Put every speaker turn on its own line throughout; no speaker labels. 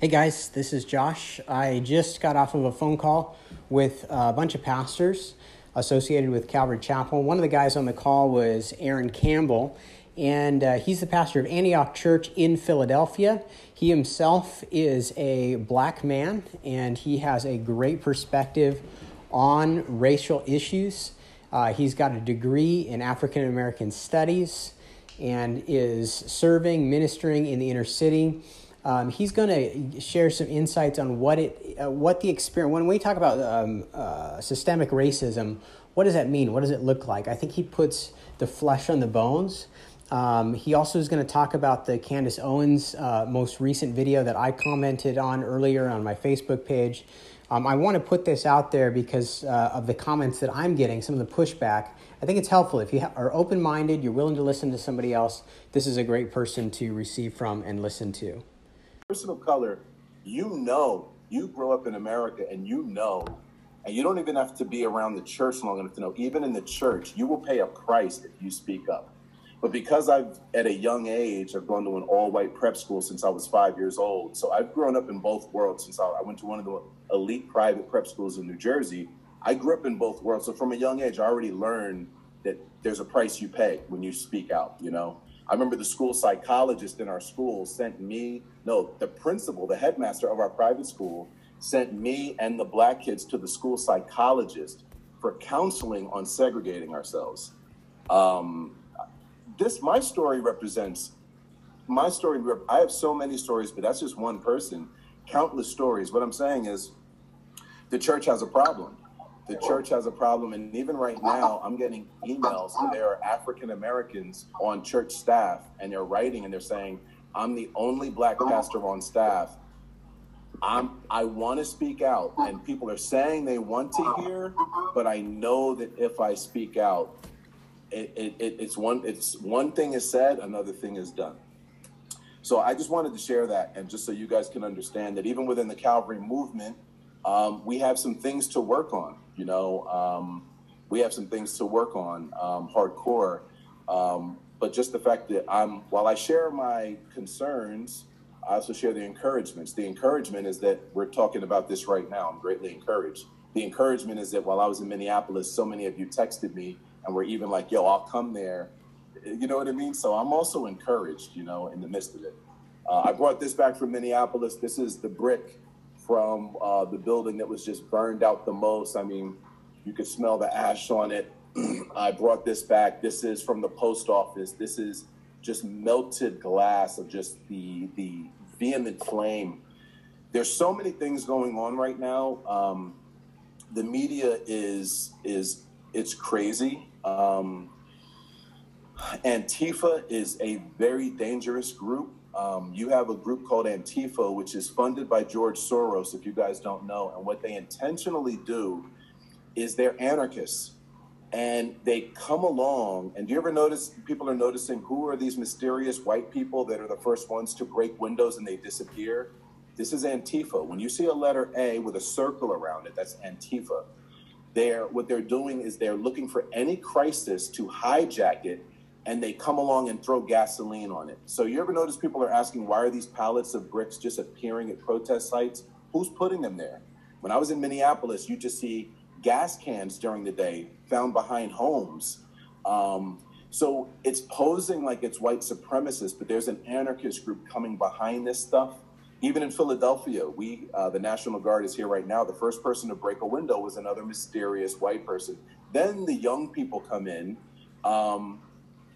Hey guys, this is Josh. I just got off of a phone call with a bunch of pastors associated with Calvary Chapel. One of the guys on the call was Aaron Campbell, and uh, he's the pastor of Antioch Church in Philadelphia. He himself is a black man, and he has a great perspective on racial issues. Uh, he's got a degree in African American studies and is serving, ministering in the inner city um, he's going to share some insights on what it, uh, what the experience. When we talk about um, uh, systemic racism, what does that mean? What does it look like? I think he puts the flesh on the bones. Um, he also is going to talk about the Candace Owens uh, most recent video that I commented on earlier on my Facebook page. Um, I want to put this out there because uh, of the comments that I'm getting, some of the pushback. I think it's helpful. If you ha- are open minded, you're willing to listen to somebody else, this is a great person to receive from and listen to
person of color, you know, you grow up in America and you know, and you don't even have to be around the church long enough to know, even in the church, you will pay a price if you speak up. But because I've, at a young age, I've gone to an all white prep school since I was five years old. So I've grown up in both worlds since I, I went to one of the elite private prep schools in New Jersey. I grew up in both worlds. So from a young age, I already learned that there's a price you pay when you speak out, you know? I remember the school psychologist in our school sent me, no, the principal, the headmaster of our private school sent me and the black kids to the school psychologist for counseling on segregating ourselves. Um, this, my story represents, my story, I have so many stories, but that's just one person, countless stories. What I'm saying is the church has a problem the church has a problem. And even right now, I'm getting emails there are African Americans on church staff and they're writing and they're saying, I'm the only black pastor on staff. I'm, I want to speak out, and people are saying they want to hear, but I know that if I speak out, it, it, it, it's one it's one thing is said, another thing is done. So I just wanted to share that, and just so you guys can understand that even within the Calvary movement, um, we have some things to work on. You know, um, we have some things to work on um, hardcore. Um, but just the fact that I'm, while I share my concerns, I also share the encouragements. The encouragement is that we're talking about this right now. I'm greatly encouraged. The encouragement is that while I was in Minneapolis, so many of you texted me and were even like, yo, I'll come there. You know what I mean? So I'm also encouraged, you know, in the midst of it. Uh, I brought this back from Minneapolis. This is the brick from uh, the building that was just burned out the most. I mean, you could smell the ash on it. I brought this back. This is from the post office. This is just melted glass of just the the vehement flame. There's so many things going on right now. Um, the media is is it's crazy. Um, Antifa is a very dangerous group. Um, you have a group called Antifa, which is funded by George Soros, if you guys don't know. And what they intentionally do is they're anarchists. And they come along, and do you ever notice people are noticing who are these mysterious white people that are the first ones to break windows and they disappear? This is Antifa. When you see a letter A with a circle around it, that's Antifa. They're, what they're doing is they're looking for any crisis to hijack it and they come along and throw gasoline on it. So you ever notice people are asking why are these pallets of bricks just appearing at protest sites? Who's putting them there? When I was in Minneapolis, you just see gas cans during the day found behind homes. Um, so it's posing like it's white supremacist, but there's an anarchist group coming behind this stuff. Even in Philadelphia, we uh, the National Guard is here right now. The first person to break a window was another mysterious white person. Then the young people come in. Um,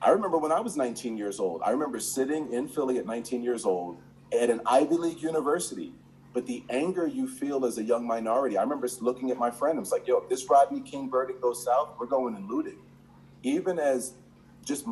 I remember when I was 19 years old, I remember sitting in Philly at 19 years old at an Ivy League university. But the anger you feel as a young minority, I remember looking at my friend, I was like, yo, if this Rodney King verdict goes south, we're going and looting. Even as just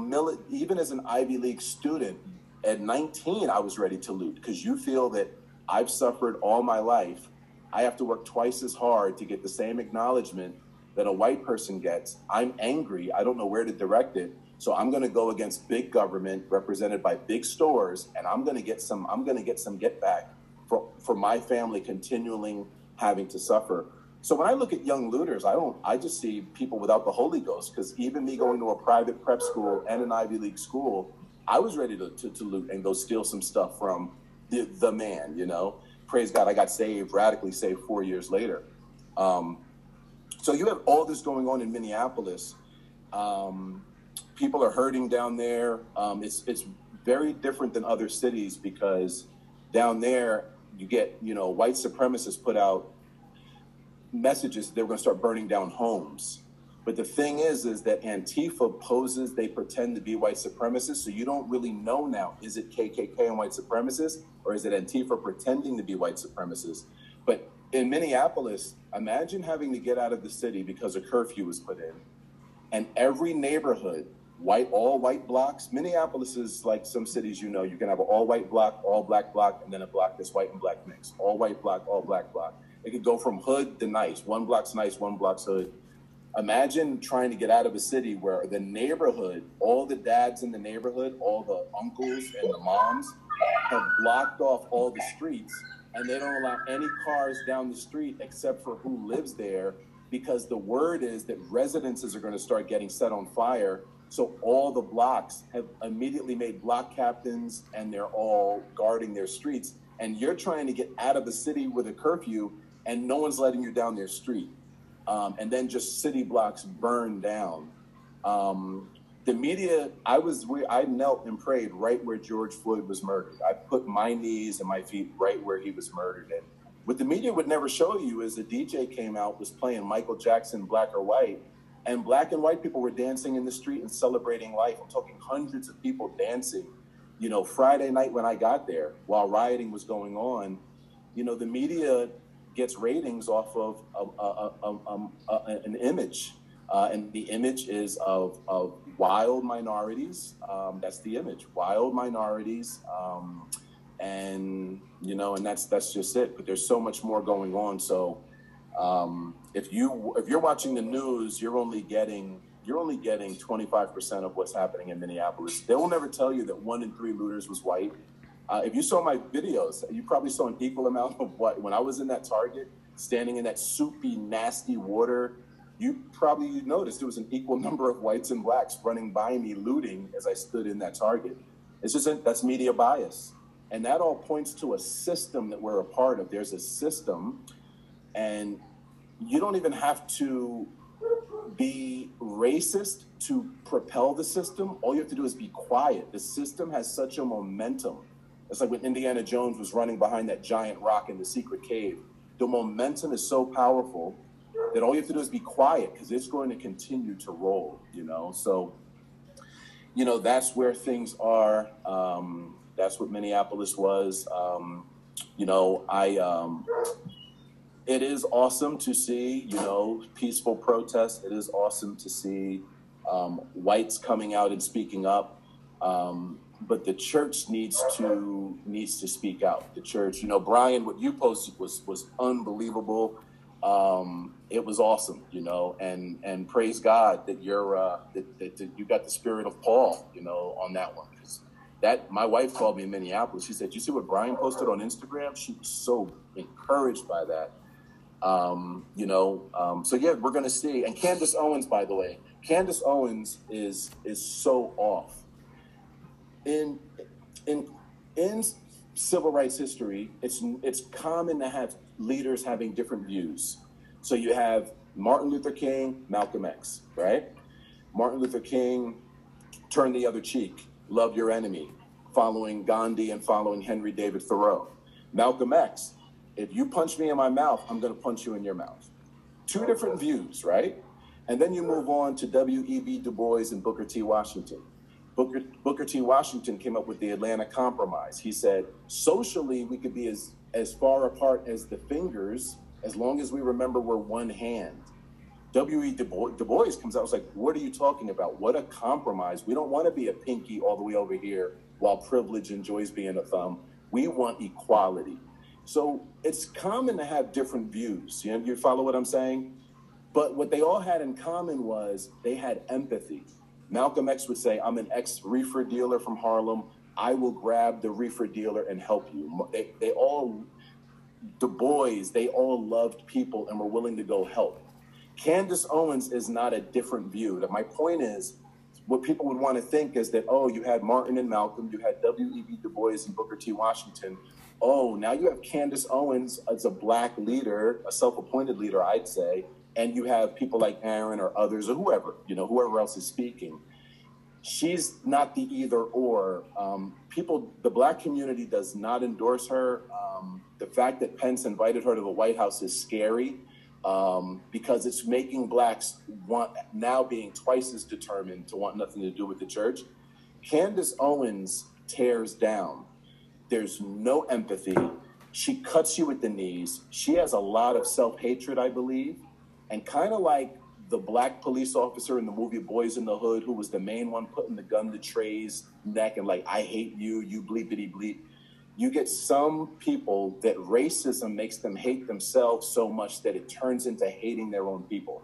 even as an Ivy League student, at 19, I was ready to loot because you feel that I've suffered all my life. I have to work twice as hard to get the same acknowledgement that a white person gets. I'm angry. I don't know where to direct it. So I'm going to go against big government represented by big stores, and I'm going to get some. I'm going to get some get back for for my family continuing having to suffer. So when I look at young looters, I don't. I just see people without the Holy Ghost. Because even me going to a private prep school and an Ivy League school, I was ready to, to, to loot and go steal some stuff from the, the man. You know, praise God, I got saved, radically saved four years later. Um, so you have all this going on in Minneapolis. Um, people are hurting down there. Um, it's it's very different than other cities because down there you get you know white supremacists put out messages they're going to start burning down homes. But the thing is, is that Antifa poses they pretend to be white supremacists, so you don't really know now is it KKK and white supremacists or is it Antifa pretending to be white supremacists? But in Minneapolis, imagine having to get out of the city because a curfew was put in, and every neighborhood, white, all white blocks. Minneapolis is like some cities you know. You can have an all white block, all black block, and then a block that's white and black mix. All white block, all black block. It could go from hood to nice. One block's nice, one block's hood. Imagine trying to get out of a city where the neighborhood, all the dads in the neighborhood, all the uncles and the moms have blocked off all the streets and they don't allow any cars down the street except for who lives there because the word is that residences are going to start getting set on fire. So all the blocks have immediately made block captains and they're all guarding their streets. And you're trying to get out of the city with a curfew and no one's letting you down their street. Um, and then just city blocks burn down. Um, the media, I was, I knelt and prayed right where George Floyd was murdered. I put my knees and my feet right where he was murdered. And what the media would never show you is the DJ came out, was playing Michael Jackson, Black or White, and black and white people were dancing in the street and celebrating life. I'm talking hundreds of people dancing. You know, Friday night when I got there, while rioting was going on, you know, the media gets ratings off of a, a, a, an image. Uh, and the image is of, of wild minorities. Um, that's the image, wild minorities. Um, and you know, and that's that's just it. But there's so much more going on. So um, if you if you're watching the news, you're only getting you're only getting 25% of what's happening in Minneapolis. They will never tell you that one in three looters was white. Uh, if you saw my videos, you probably saw an equal amount of what when I was in that Target, standing in that soupy, nasty water you probably noticed there was an equal number of whites and blacks running by me looting as I stood in that target. It's just that's media bias. And that all points to a system that we're a part of. There's a system, and you don't even have to be racist to propel the system. All you have to do is be quiet. The system has such a momentum. It's like when Indiana Jones was running behind that giant rock in the secret cave. The momentum is so powerful that all you have to do is be quiet because it's going to continue to roll, you know? So, you know, that's where things are. Um, that's what Minneapolis was. Um, you know, I, um, it is awesome to see, you know, peaceful protests. It is awesome to see um, whites coming out and speaking up. Um, but the church needs to needs to speak out. The church, you know, Brian, what you posted was was unbelievable um, it was awesome, you know, and and praise God that you're uh, that, that, that, you got the spirit of Paul, you know, on that one. That my wife called me in Minneapolis. She said, "You see what Brian posted on Instagram?" She was so encouraged by that. Um, you know, um, so yeah, we're gonna see. And Candace Owens, by the way, Candace Owens is is so off. In in in civil rights history, it's it's common to have leaders having different views. So you have Martin Luther King, Malcolm X, right? Martin Luther King turn the other cheek, love your enemy, following Gandhi and following Henry David Thoreau. Malcolm X, if you punch me in my mouth, I'm going to punch you in your mouth. Two different views, right? And then you move on to W.E.B. Du Bois and Booker T. Washington. Booker, Booker T. Washington came up with the Atlanta Compromise. He said, socially, we could be as as far apart as the fingers, as long as we remember we're one hand. W.E. Du Bois, du Bois comes out, was like, what are you talking about? What a compromise. We don't want to be a pinky all the way over here while privilege enjoys being a thumb. We want equality. So it's common to have different views. You, know, you follow what I'm saying? But what they all had in common was they had empathy. Malcolm X would say, I'm an ex reefer dealer from Harlem. I will grab the reefer dealer and help you. They, they all, the boys, they all loved people and were willing to go help. Candace Owens is not a different view. My point is, what people would want to think is that, oh, you had Martin and Malcolm, you had W.E.B. Du Bois and Booker T. Washington, oh, now you have Candace Owens as a black leader, a self-appointed leader, I'd say, and you have people like Aaron or others or whoever, you know, whoever else is speaking. She's not the either or. Um, people, the black community does not endorse her. Um, the fact that Pence invited her to the White House is scary um, because it's making blacks want now being twice as determined to want nothing to do with the church. Candace Owens tears down. There's no empathy. She cuts you at the knees. She has a lot of self hatred, I believe, and kind of like the black police officer in the movie Boys in the Hood, who was the main one putting the gun to Trey's neck and like, I hate you, you bleepity bleep you get some people that racism makes them hate themselves so much that it turns into hating their own people.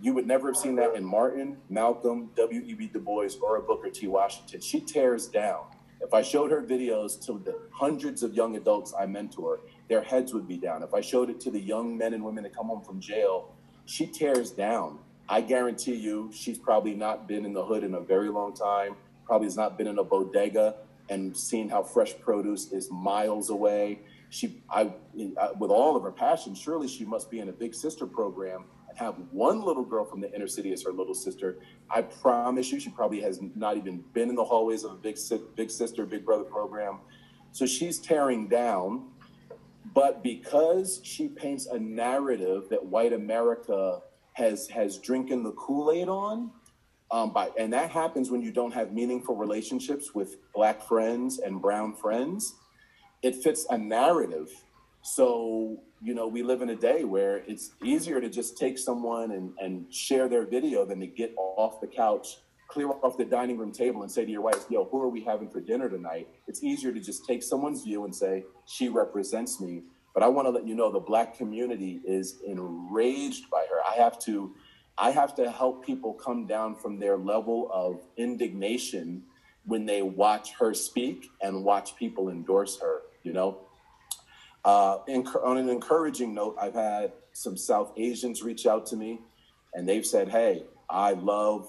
You would never have seen that in Martin, Malcolm, W.E.B. Du Bois, or a Booker T. Washington. She tears down. If I showed her videos to the hundreds of young adults I mentor, their heads would be down. If I showed it to the young men and women that come home from jail, she tears down. I guarantee you, she's probably not been in the hood in a very long time, probably has not been in a bodega and seen how fresh produce is miles away. She, I, with all of her passion, surely she must be in a big sister program have one little girl from the inner city as her little sister. I promise you, she probably has not even been in the hallways of a big, big sister, big brother program. So she's tearing down. But because she paints a narrative that white America has has drinking the Kool Aid on, um, by, and that happens when you don't have meaningful relationships with black friends and brown friends. It fits a narrative. So, you know, we live in a day where it's easier to just take someone and, and share their video than to get off the couch, clear off the dining room table and say to your wife, yo, who are we having for dinner tonight? It's easier to just take someone's view and say, she represents me. But I want to let you know the black community is enraged by her. I have to I have to help people come down from their level of indignation when they watch her speak and watch people endorse her, you know? Uh, on an encouraging note, I've had some South Asians reach out to me and they've said, Hey, I love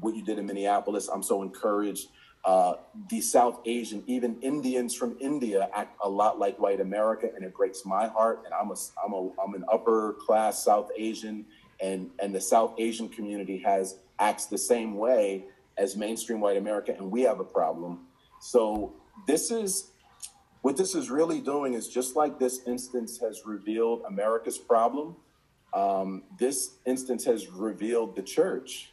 what you did in Minneapolis. I'm so encouraged. Uh, the South Asian, even Indians from India, act a lot like white America, and it breaks my heart. And I'm a, I'm a, I'm an upper class South Asian, and and the South Asian community has acts the same way as mainstream white America, and we have a problem. So this is what this is really doing is just like this instance has revealed America's problem. Um, this instance has revealed the church.